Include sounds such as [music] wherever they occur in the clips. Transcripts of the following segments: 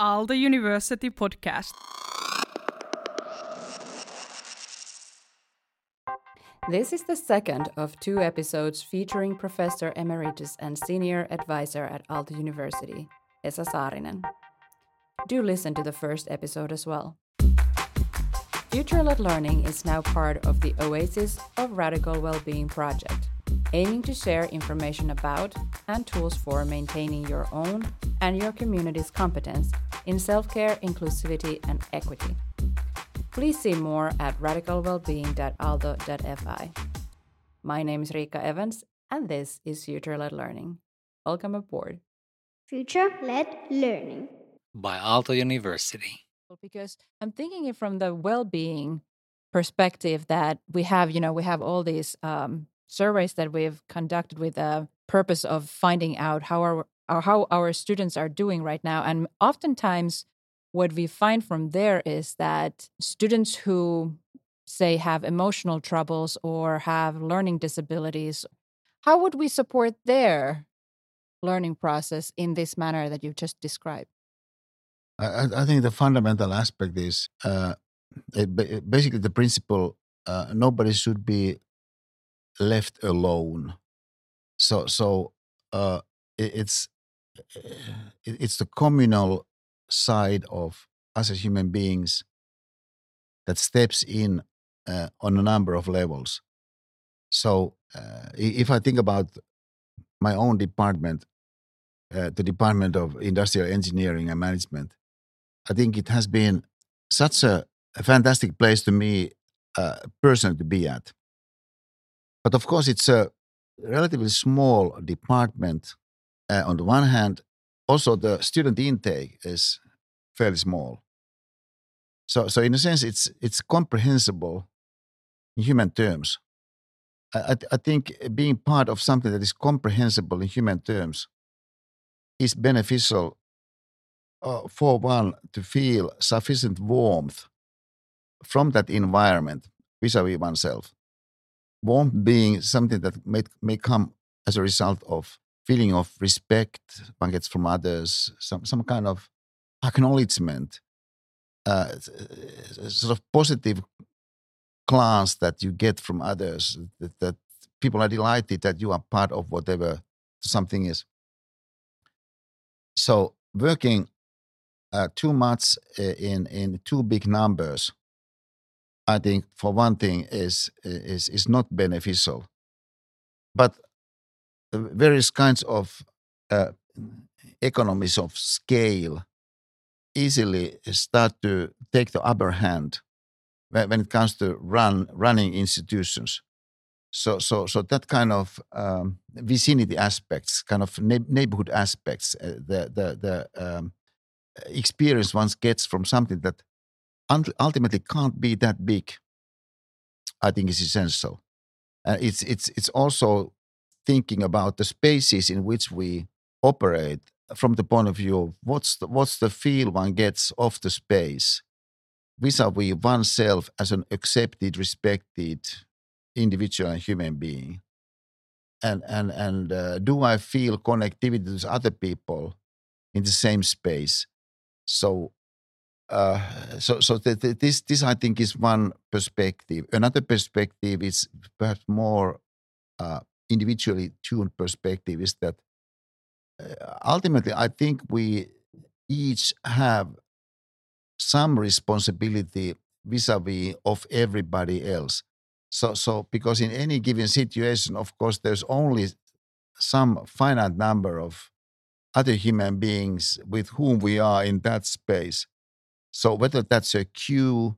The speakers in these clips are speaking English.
Aalto University podcast. This is the second of two episodes featuring Professor Emeritus and Senior Advisor at Aalto University, Esa Saarinen. Do listen to the first episode as well. Future Led Learning is now part of the Oasis of Radical Wellbeing project, aiming to share information about and tools for maintaining your own and your community's competence in self care, inclusivity, and equity. Please see more at radicalwellbeing.aalto.fi. My name is Rika Evans, and this is Future Led Learning. Welcome aboard. Future Led Learning by Aalto University because I'm thinking it from the well-being perspective that we have. You know, we have all these um, surveys that we've conducted with the purpose of finding out how our, our how our students are doing right now, and oftentimes what we find from there is that students who say have emotional troubles or have learning disabilities how would we support their learning process in this manner that you just described I, I think the fundamental aspect is uh, it, basically the principle uh, nobody should be left alone. So so uh, it, it's it, it's the communal side of us as human beings that steps in uh, on a number of levels. So uh, if I think about my own department, uh, the Department of Industrial Engineering and Management, I think it has been such a, a fantastic place to me, uh, person to be at. But of course, it's a relatively small department. Uh, on the one hand, also the student intake is fairly small. So, so in a sense, it's it's comprehensible in human terms. I, I think being part of something that is comprehensible in human terms is beneficial uh, for one to feel sufficient warmth from that environment vis-a-vis oneself. Warmth being something that may, may come as a result of feeling of respect one gets from others, some, some kind of acknowledgement, uh, sort of positive glance that you get from others, that, that people are delighted that you are part of whatever something is. So working uh, too much uh, in in too big numbers, I think for one thing is is is not beneficial. But various kinds of uh, economies of scale easily start to take the upper hand when, when it comes to run running institutions. So, so, so that kind of um, vicinity aspects, kind of neighborhood aspects, uh, the the the um, experience one gets from something that ultimately can't be that big, I think is essential. Uh, it's it's it's also thinking about the spaces in which we operate from the point of view of what's the, what's the feel one gets of the space vis-a-vis oneself as an accepted, respected individual and human being. And and and uh, do I feel connectivity to other people in the same space? So, uh, so, so th- th- this, this I think is one perspective. Another perspective is perhaps more uh, individually tuned perspective is that uh, ultimately I think we each have some responsibility vis-a-vis of everybody else. So, so because in any given situation, of course, there's only some finite number of other human beings with whom we are in that space. So whether that's a queue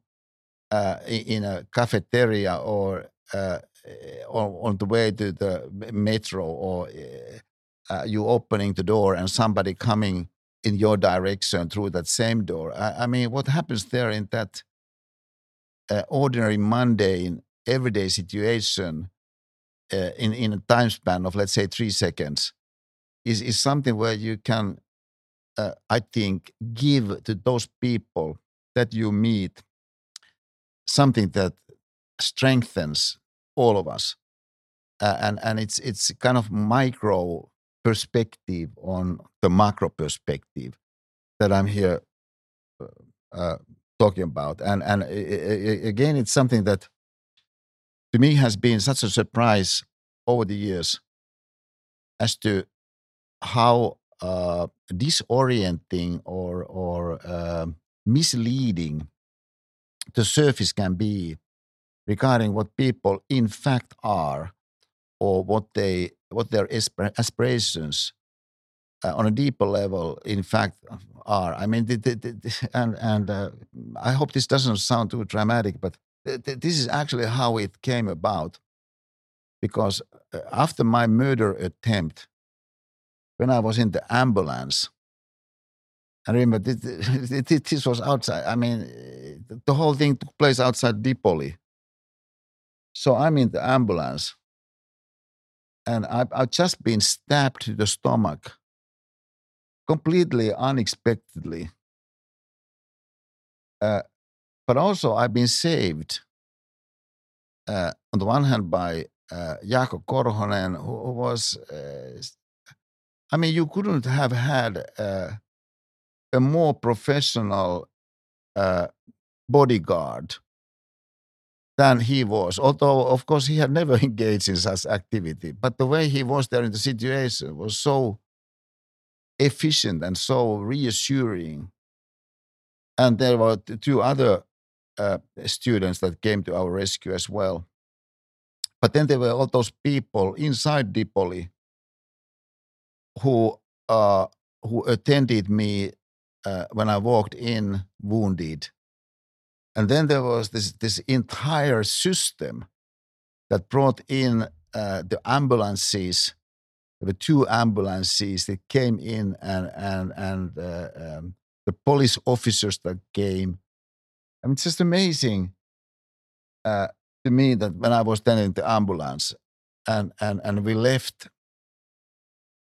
uh, in a cafeteria or, uh, or on the way to the metro or uh, you opening the door and somebody coming in your direction through that same door. I, I mean, what happens there in that uh, ordinary, mundane, everyday situation uh, in, in a time span of, let's say, three seconds is, is something where you can, uh, I think, give to those people that you meet something that strengthens all of us. Uh, and and it's it's kind of micro perspective on the macro perspective that I'm here uh, talking about. And and again, it's something that to me has been such a surprise over the years as to how uh, disorienting or or uh, misleading the surface can be regarding what people in fact are or what they what their aspirations uh, on a deeper level in fact are i mean the, the, the, and and uh, i hope this doesn't sound too dramatic but this is actually how it came about because uh, after my murder attempt when i was in the ambulance I remember [laughs] this, this was outside. I mean, the whole thing took place outside Dipoli. So I'm in the ambulance, and I've, I've just been stabbed to the stomach completely unexpectedly. Uh, but also, I've been saved uh, on the one hand by uh, Jaakko Korhonen, who, who was, uh, I mean, you couldn't have had uh, a more professional uh, bodyguard than he was. Although, of course, he had never [laughs] engaged in such activity, but the way he was there in the situation was so efficient and so reassuring. And there were two other uh, students that came to our rescue as well. But then there were all those people inside Dipoli who uh, who attended me uh, when I walked in wounded. And then there was this, this entire system that brought in uh, the ambulances. There were two ambulances that came in, and and and uh, um, the police officers that came. I mean, it's just amazing uh, to me that when I was then in the ambulance, and and and we left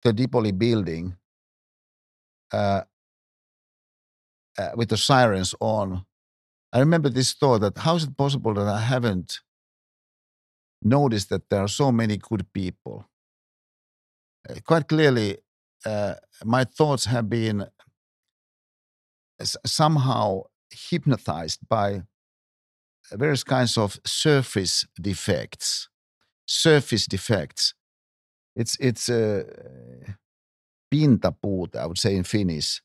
the Dipoli building, uh, uh, with the sirens on, I remember this thought that how is it possible that I haven't noticed that there are so many good people? Uh, quite clearly, uh, my thoughts have been somehow hypnotized by various kinds of surface defects. Surface defects. It's it's a uh, pintapuute, I would say in Finnish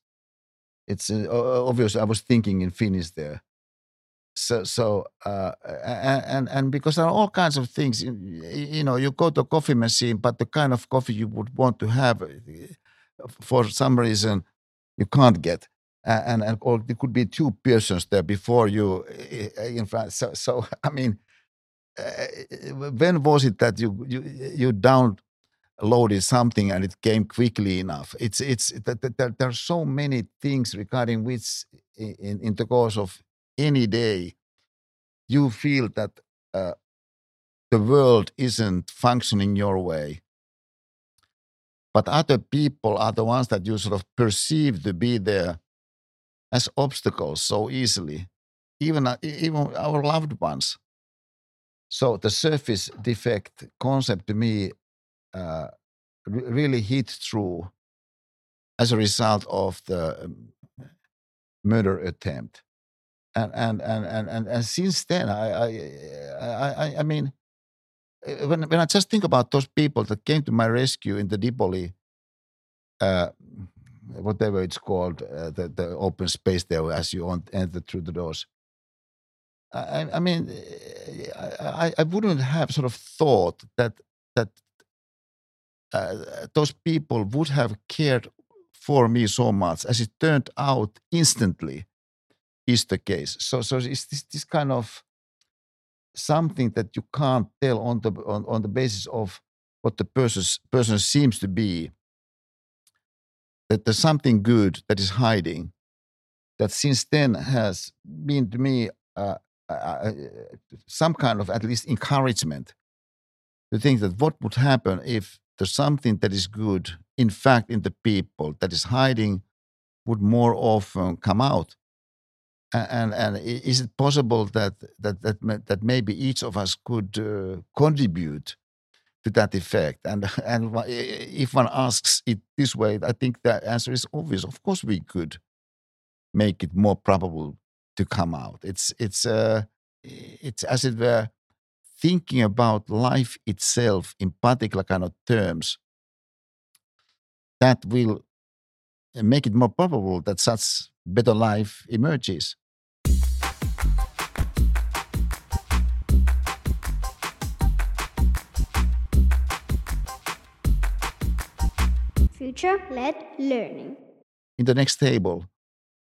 it's uh, obvious. I was thinking in Finnish there. So, so uh, and and because there are all kinds of things. You know, you go to a coffee machine, but the kind of coffee you would want to have, uh, for some reason, you can't get. And, and or there could be two persons there before you in front. So, so [laughs] I mean, when was it that you you you down loaded something and it came quickly enough. It's it's there, there, are so many things regarding which in, in the course of any day you feel that uh, the world isn't functioning your way. But other people are the ones that you sort of perceive to be there as obstacles so easily, even, uh, even our loved ones. So the surface defect concept to me uh, really hit through as a result of the um, murder attempt. And, and, and, and, and, and since then, I, I, I, I mean, eh, when, when I just think about those people that came to my rescue in the Dipoli, uh, whatever it's called, uh, the, the open space there as you enter through the doors. I, I mean, I, I wouldn't have sort of thought that that uh, those people would have cared for me so much as it turned out instantly is the case. So, so it's this, this kind of something that you can't tell on the on, on the basis of what the person person seems to be. That there's something good that is hiding. That since then has been to me uh, uh, uh some kind of at least encouragement to think that what would happen if there's something that is good, in fact, in the people that is hiding would more often come out. And, and is it possible that, that, that, that maybe each of us could uh, contribute to that effect? And, [laughs] and if one asks it this way, I think the answer is obvious. Of course, we could make it more probable to come out. It's it's uh, it's as it were thinking about life itself in particular kind of terms that will make it more probable that such better life emerges. Future led learning. In the next table,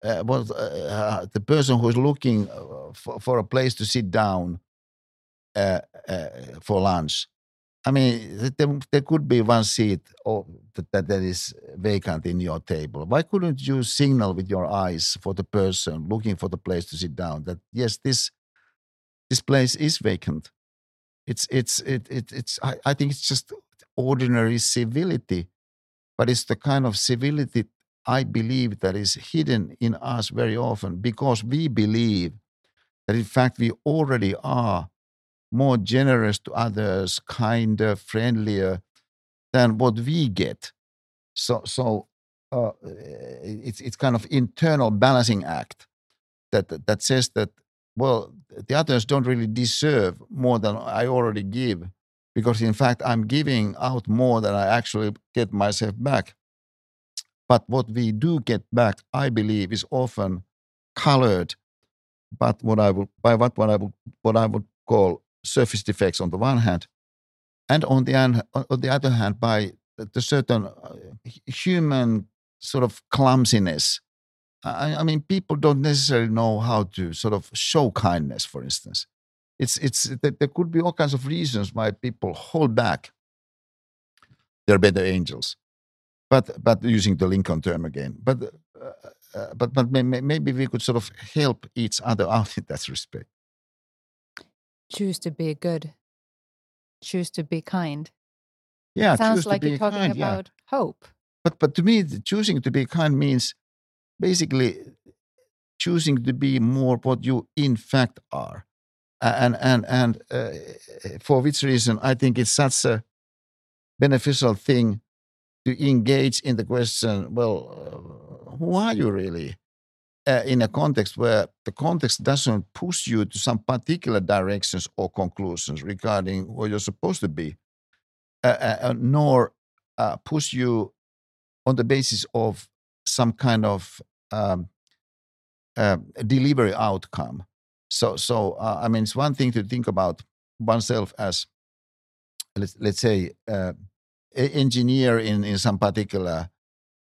uh, was uh, uh, the person who is looking uh, for, for, a place to sit down uh, uh, for lunch. I mean, there, there, could be one seat or that, that is vacant in your table. Why couldn't you signal with your eyes for the person looking for the place to sit down that yes, this this place is vacant? It's it's it, it it's I, I think it's just ordinary civility, but it's the kind of civility I believe that is hidden in us very often because we believe that in fact we already are more generous to others, kinder, friendlier than what we get. So, so uh, it's it's kind of internal balancing act that that says that well the others don't really deserve more than I already give because in fact I'm giving out more than I actually get myself back. But what we do get back, I believe, is often colored, but what I would by what, what I would what I would call surface defects on the one hand, and on the on the other hand by the certain uh, human sort of clumsiness. I, I mean, people don't necessarily know how to sort of show kindness. For instance, it's it's there could be all kinds of reasons why people hold back. Their better angels but but using the Lincoln term again. But uh, uh, but but maybe we could sort of help each other [laughs] out in that respect. Choose to be good. Choose to be kind. Yeah, sounds like you're talking kind, about yeah. hope. But but to me, choosing to be kind means basically choosing to be more what you in fact are, and and and uh, for which reason I think it's such a beneficial thing to engage in the question well, uh, who are you really? Uh, in a context where the context doesn't push you to some particular directions or conclusions regarding who you're supposed to be, uh, uh, nor push you on the basis of some kind of um, delivery outcome. So, so I mean, it's one thing to think about oneself as, let's, let's say, engineer in, in some particular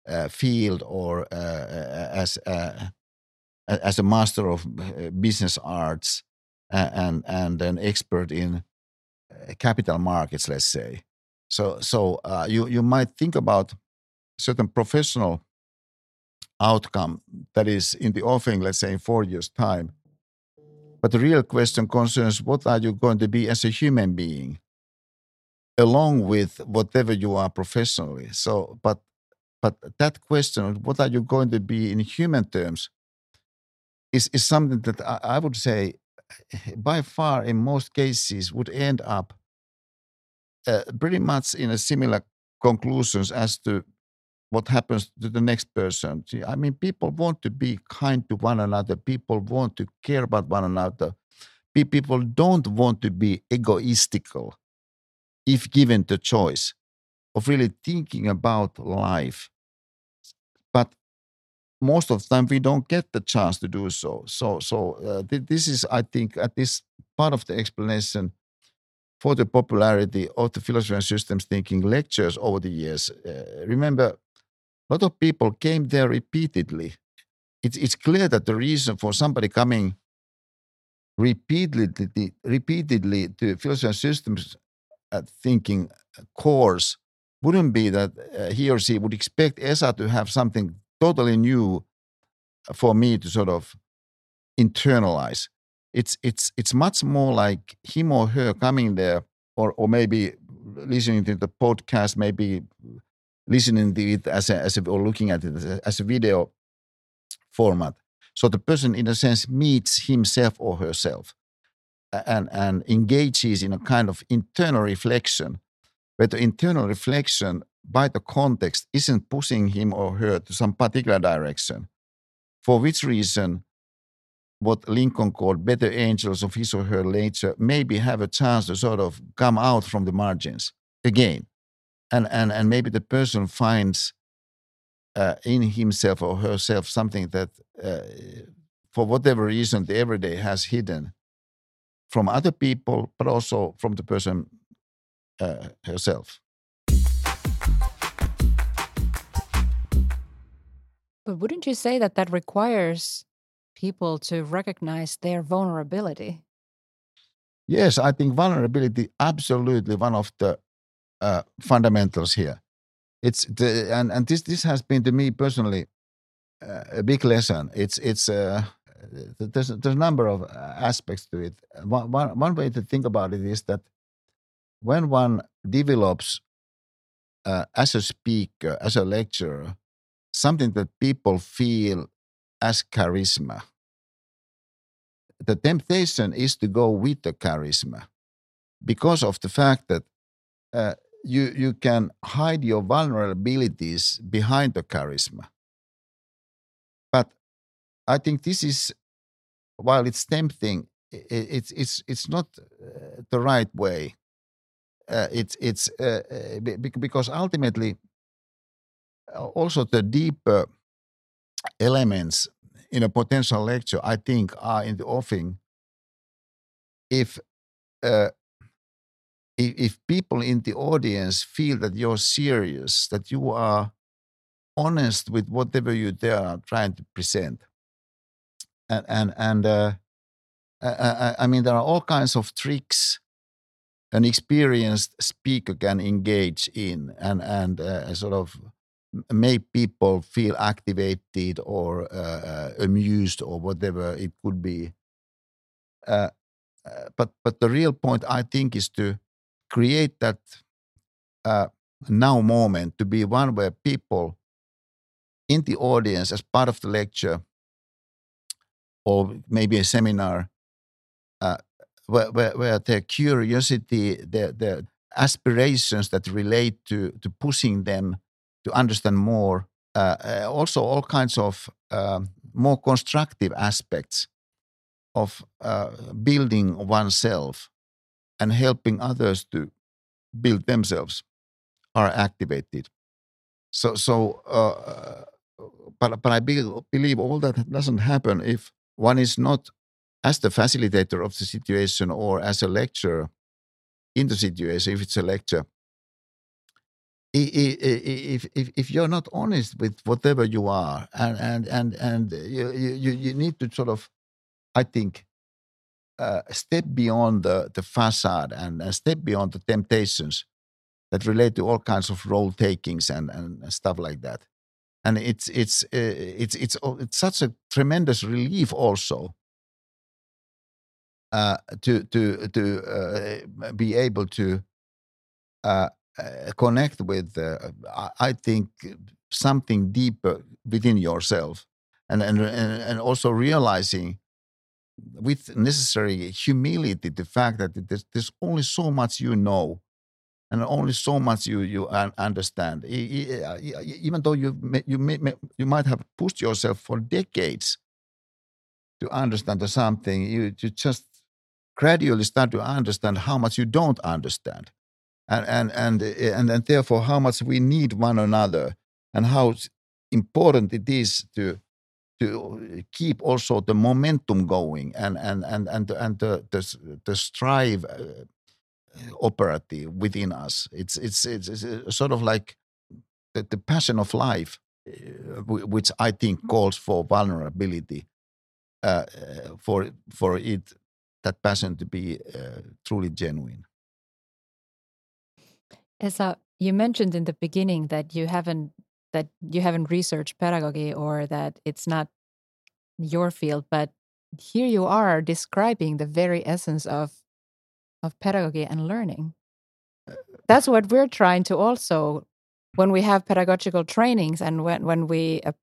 uh, field or uh, uh as a, as a master of uh, business arts and and an expert in uh, capital markets, let's say. So so uh, you you might think about certain professional outcome that is in the offing, let's say in four years' time. But the real question concerns what are you going to be as a human being? along with whatever you are professionally. So, but but that question, what are you going to be in human terms, is is something that I, I would say, by far, in most cases, would end up uh, pretty much in a similar conclusions as to what happens to the next person. I mean, people want to be kind to one another. People want to care about one another. People don't want to be egoistical if given the choice of really thinking about life. But most of the time, we don't get the chance to do so. So, so uh, th- this is, I think, at this part of the explanation for the popularity of the philosophy and systems thinking lectures over the years. Uh, remember, a lot of people came there repeatedly. It's, it's clear that the reason for somebody coming repeatedly, repeatedly to philosophy and systems uh, thinking uh, course wouldn't be that uh, he or she would expect Esa to have something totally new uh, for me to sort of internalize. It's it's it's much more like him or her coming there, or or maybe listening to the podcast, maybe listening to it as a, as a, or looking at it as a, as a video format. So the person, in a sense, meets himself or herself and, and engages in a kind of internal reflection, where the internal reflection by the context isn't pushing him or her to some particular direction, for which reason what Lincoln called better angels of his or her nature maybe have a chance to sort of come out from the margins again. And, and, and maybe the person finds uh, in himself or herself something that, uh, for whatever reason, the everyday has hidden from other people, but also from the person uh, herself. But wouldn't you say that that requires people to recognize their vulnerability? Yes, I think vulnerability absolutely one of the uh, fundamentals here. It's the, and and this this has been to me personally uh, a big lesson. It's it's uh, there's there's a number of aspects to it. One, one one way to think about it is that when one develops uh, as a speaker, as a lecturer, something that people feel as charisma. The temptation is to go with the charisma because of the fact that uh, you, you can hide your vulnerabilities behind the charisma. But I think this is, while it's tempting, it's, it's, it's not uh, the right way. Uh, it's it's uh, uh because ultimately also the deeper elements in a potential lecture, I think, are in the offing. If uh, if, if people in the audience feel that you're serious, that you are honest with whatever you they are trying to present, and and and uh, I, I mean there are all kinds of tricks an experienced speaker can engage in, and and uh, sort of make people feel activated or uh, uh, amused or whatever it could be. Uh, uh, but but the real point I think is to create that uh, now moment to be one where people in the audience as part of the lecture or maybe a seminar uh, where, where, where, their curiosity their, their aspirations that relate to to pushing them to understand more. Uh, uh, also, all kinds of um, more constructive aspects of uh, building oneself and helping others to build themselves are activated. So, so, uh, but but I be, believe all that doesn't happen if one is not as the facilitator of the situation or as a lecturer in the situation. If it's a lecture, if, if, if you're not honest with whatever you are and and and and you you, you need to sort of i think uh, step beyond the, the facade and, and step beyond the temptations that relate to all kinds of role takings and, and stuff like that. And it's it's uh, it's it's oh, it's such a tremendous relief also uh, to to to uh, be able to uh, uh, connect with, uh, I think, something deeper within yourself, and and and also realizing with necessary humility the fact that there's, there's only so much you know and only so much you you understand. Uh, even though you you may, you might have pushed yourself for decades to understand something you, you just gradually start to understand how much you don't understand. And and and eh, and, and therefore how much we need one another and how important it is to to keep also the momentum going and and and and and the the, the strive uh, operative within us. It's it's it's, it's sort of like the, the passion of life uh, which i think calls for vulnerability uh, for for it that passion to be uh, truly genuine. Esa, you mentioned in the beginning that you haven't that you haven't researched pedagogy or that it's not your field, but here you are describing the very essence of of pedagogy and learning. That's what we're trying to also when we have pedagogical trainings and when when we uh,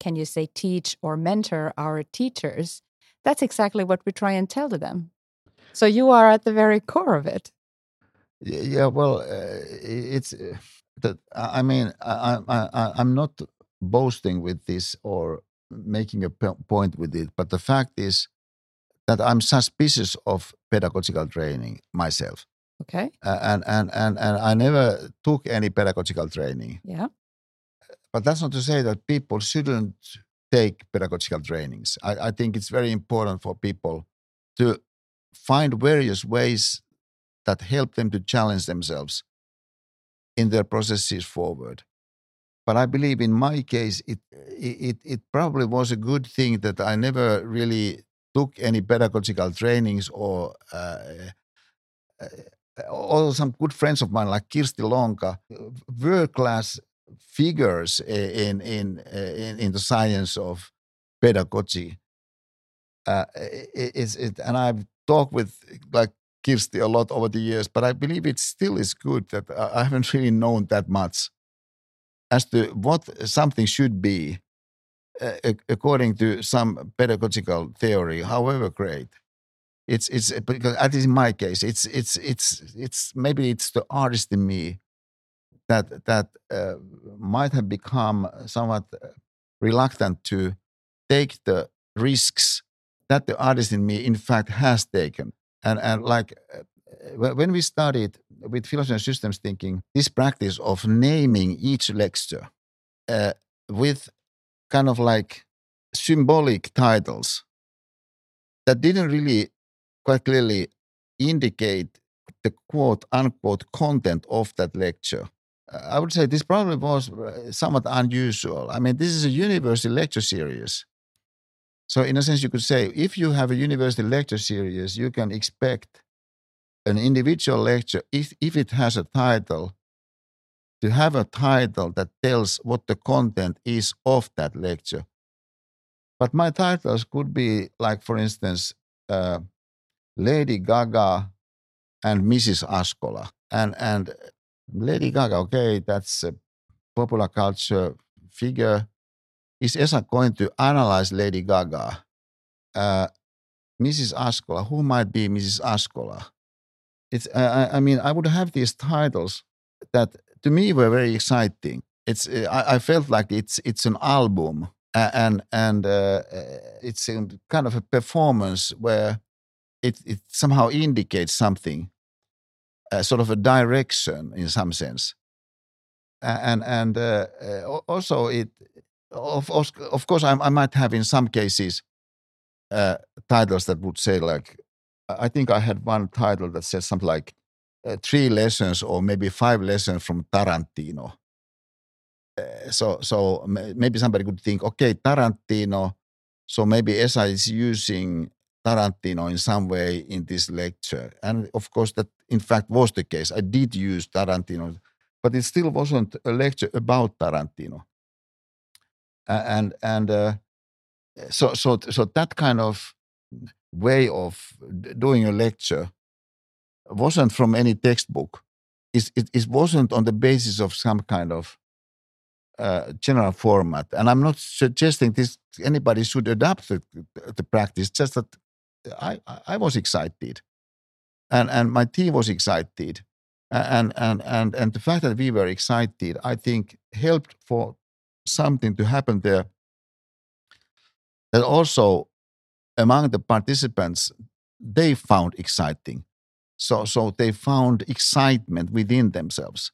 can you say teach or mentor our teachers, that's exactly what we try and tell to them. So you are at the very core of it. Yeah, well, uh, it's uh, that. I mean, I, I, I'm not boasting with this or making a point with it, but the fact is, that I'm suspicious of pedagogical training myself. Okay. Uh, and, and, and, and I never took any pedagogical training. Yeah. But that's not to say that people shouldn't take pedagogical trainings. I, I think it's very important for people to find various ways that help them to challenge themselves in their processes forward. But I believe in my case, it, it, it probably was a good thing that I never really took any pedagogical trainings or uh, uh, although some good friends of mine like Kirsti Lonka, world class figures in in in, in the science of pedagogy. Uh, it, it, and I've talked with like Kirsti a lot over the years, but I believe it still is good that I haven't really known that much as to what something should be uh, according to some pedagogical theory, however great. It's it's because at least in my case, it's it's it's it's maybe it's the artist in me that that uh, might have become somewhat uh, reluctant to take the risks that the artist in me in fact has taken and and like uh, when we started with philosophy and systems thinking this practice of naming each lecture uh, with kind of like symbolic titles that didn't really quite clearly indicate the quote unquote content of that lecture. I would say this probably was uh, somewhat unusual. I mean, this is a university lecture series. So, in a sense, you could say if you have a university lecture series, you can expect an individual lecture, if, if it has a title, to have a title that tells what the content is of that lecture. But my titles could be like, for instance, uh, Lady Gaga and Mrs. Askola. And, and Lady Gaga, okay, that's a popular culture figure. Is Esa going to analyze Lady Gaga? Uh, Mrs. Askola, who might be Mrs. Askola? It's, I, I mean, I would have these titles that to me were very exciting. It's, uh, I, I felt like it's, it's an album and, and uh, uh it's kind of a performance where it, it somehow indicates something, sort of a direction in some sense. And and uh, uh also it of of course I, I might have in some cases uh, titles that would say like I think I had one title that says something like uh, three lessons or maybe five lessons from Tarantino. Uh, so so maybe somebody could think, okay, Tarantino. So maybe Esa is using Tarantino in some way in this lecture. And of course, that in fact was the case. I did use Tarantino, but it still wasn't a lecture about Tarantino. And and uh, so so so that kind of way of doing a lecture wasn't from any textbook. It, it, it wasn't on the basis of some kind of uh, general format. And I'm not suggesting this anybody should adopt the, the practice. Just that I, I was excited, and and my team was excited, and and and and the fact that we were excited, I think, helped for something to happen there. That also among the participants, they found exciting. So so they found excitement within themselves.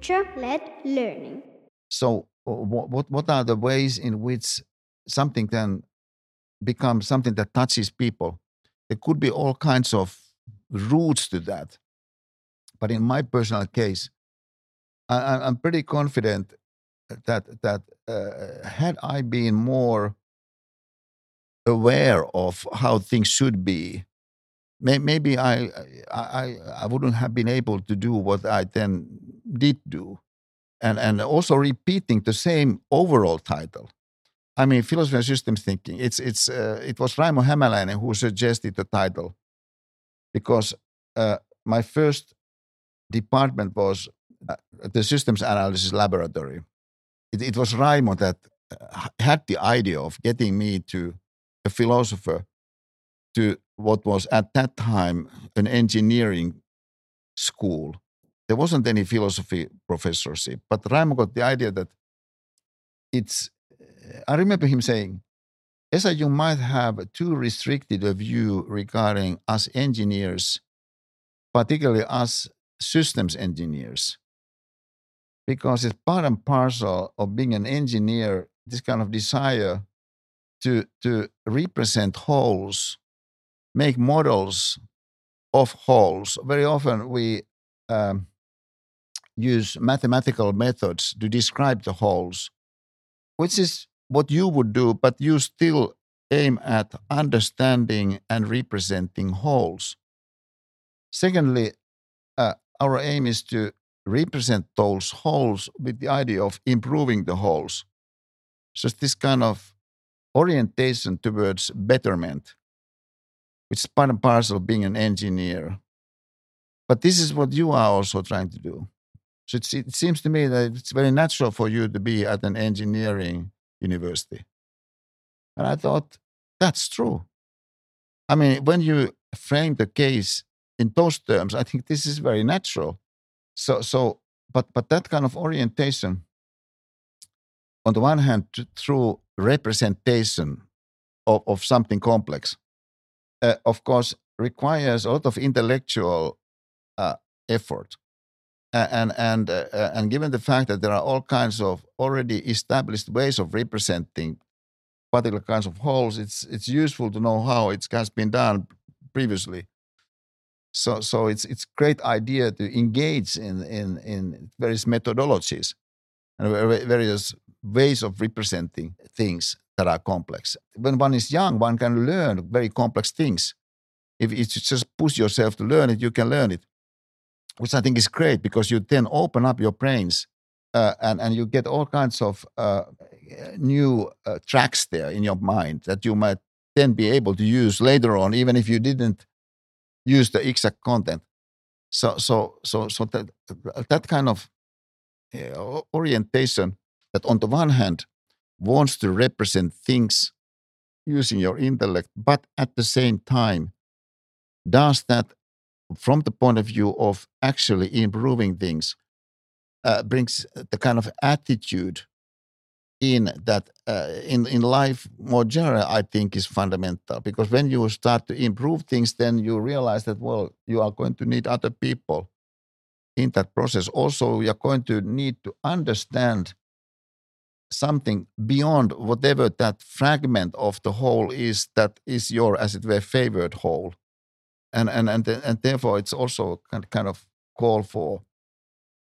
future-led learning. So, what what are the ways in which something can become something that touches people? There could be all kinds of routes to that, but in my personal case, I, am pretty confident that that uh, had I been more aware of how things should be, may, maybe I, I I wouldn't have been able to do what I then did do, and and also repeating the same overall title. I mean, philosophy and systems thinking. It's it's uh, it was Raimo Hämäläinen who suggested the title, because uh, my first department was uh, the systems analysis laboratory. It, it was Raimo that uh, had the idea of getting me to a philosopher to what was at that time an engineering school there wasn't any philosophy professorship. But Raimo got the idea that it's. I remember him saying, "Esa, you might have too restricted a view regarding us engineers, particularly us systems engineers, because it's part and parcel of being an engineer. This kind of desire to to represent wholes, make models of wholes. Very often we um, use mathematical methods to describe the wholes, which is what you would do, but you still aim at understanding and representing wholes. Secondly, uh, our aim is to represent those wholes with the idea of improving the wholes. So this kind of orientation towards betterment, which is part and parcel of being an engineer. But this is what you are also trying to do. So it seems to me that it's very natural for you to be at an engineering university. And I thought, that's true. I mean, when you frame the case in those terms, I think this is very natural. So, so, but but that kind of orientation, on the one hand, through representation of, of something complex, uh, of course, requires a lot of intellectual uh, effort. And and uh, uh, and given the fact that there are all kinds of already established ways of representing particular kinds of wholes, it's it's useful to know how it has been done previously. So so it's it's great idea to engage in in in various methodologies and various ways of representing things that are complex. When one is young, one can learn very complex things. If you just push yourself to learn it, you can learn it which I think is great because you then open up your brains uh, and and you get all kinds of uh, new uh, tracks there in your mind that you might then be able to use later on, even if you didn't use the exact content. So so so so that that kind of uh, orientation that on the one hand wants to represent things using your intellect, but at the same time does that from the point of view of actually improving things, uh, brings the kind of attitude in that uh, in in life more general i think is fundamental. Because when you start to improve things then you realize that well you are going to need other people in that process. Also you're going to need to understand something beyond whatever that fragment of the whole is that is your as it were favored whole and and and and therefore it's also kind kind of call for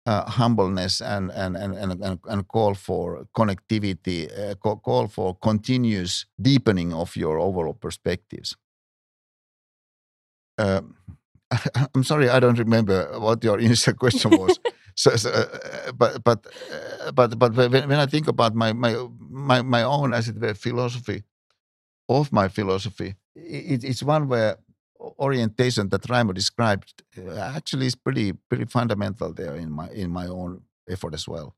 uh, humbleness and and, and and and call for connectivity, uh, call for continuous deepening of your overall perspectives. Uh, [laughs] I'm sorry, I don't remember what your [laughs] initial question was. so, so uh, but but uh, but but when, when I think about my my my my own as it were philosophy of my philosophy, it, it's one where orientation that Raimo described uh, actually is pretty pretty fundamental there in my in my own effort as well.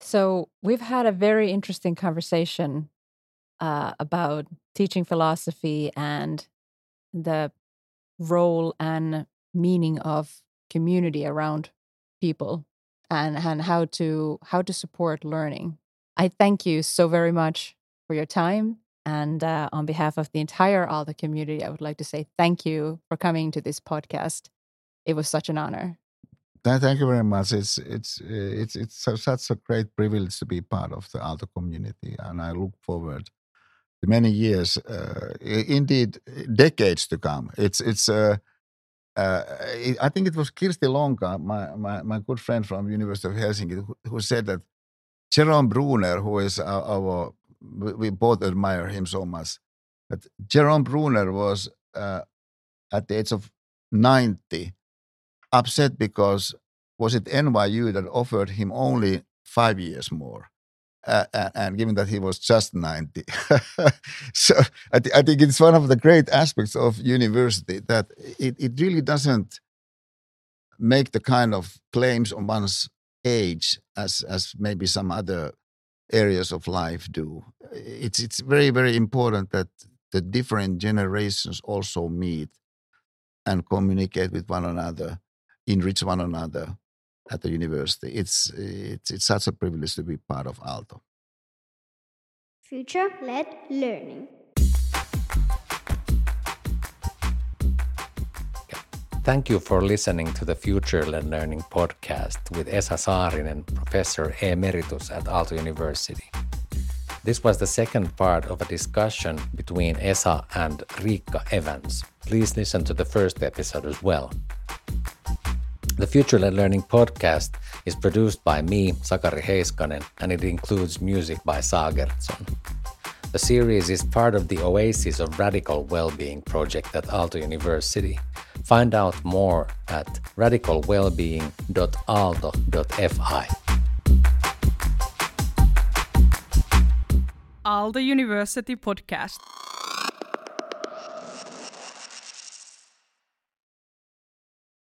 So we've had a very interesting conversation uh, about teaching philosophy and the role and meaning of community around people and and how to how to support learning. I thank you so very much for your time and uh, on behalf of the entire Aalto community, I would like to say thank you for coming to this podcast. It was such an honor. Thank you very much. It's it's it's it's such a great privilege to be part of the Aalto community, and I look forward to many years, uh, indeed decades to come. It's it's. Uh, uh, I think it was Kirsti Lonka, my, my, my good friend from University of Helsinki, who, who said that Jerome Bruner, who is our, our we both admire him so much. But Jerome Bruner was uh, at the age of 90 upset because was it NYU that offered him only five years more? Uh, and given that he was just 90. [laughs] so I, th- I, think it's one of the great aspects of university that it, it really doesn't make the kind of claims on one's age as, as maybe some other areas of life do. It's it's very very important that the different generations also meet and communicate with one another, enrich one another, at the university. It's it's it's such a privilege to be part of Aalto. Future-led learning. Thank you for listening to the Future Learning podcast with Esa Saarinen, Professor Emeritus at Aalto University. This was the second part of a discussion between Esa and Riikka Evans. Please listen to the first episode as well. The Future Learning podcast is produced by me, Sakari Heiskanen, and it includes music by Sagertson. The series is part of the Oasis of Radical Wellbeing project at Aalto University. Find out more at radicalwellbeing.aalto.fi. Aalto University Podcast.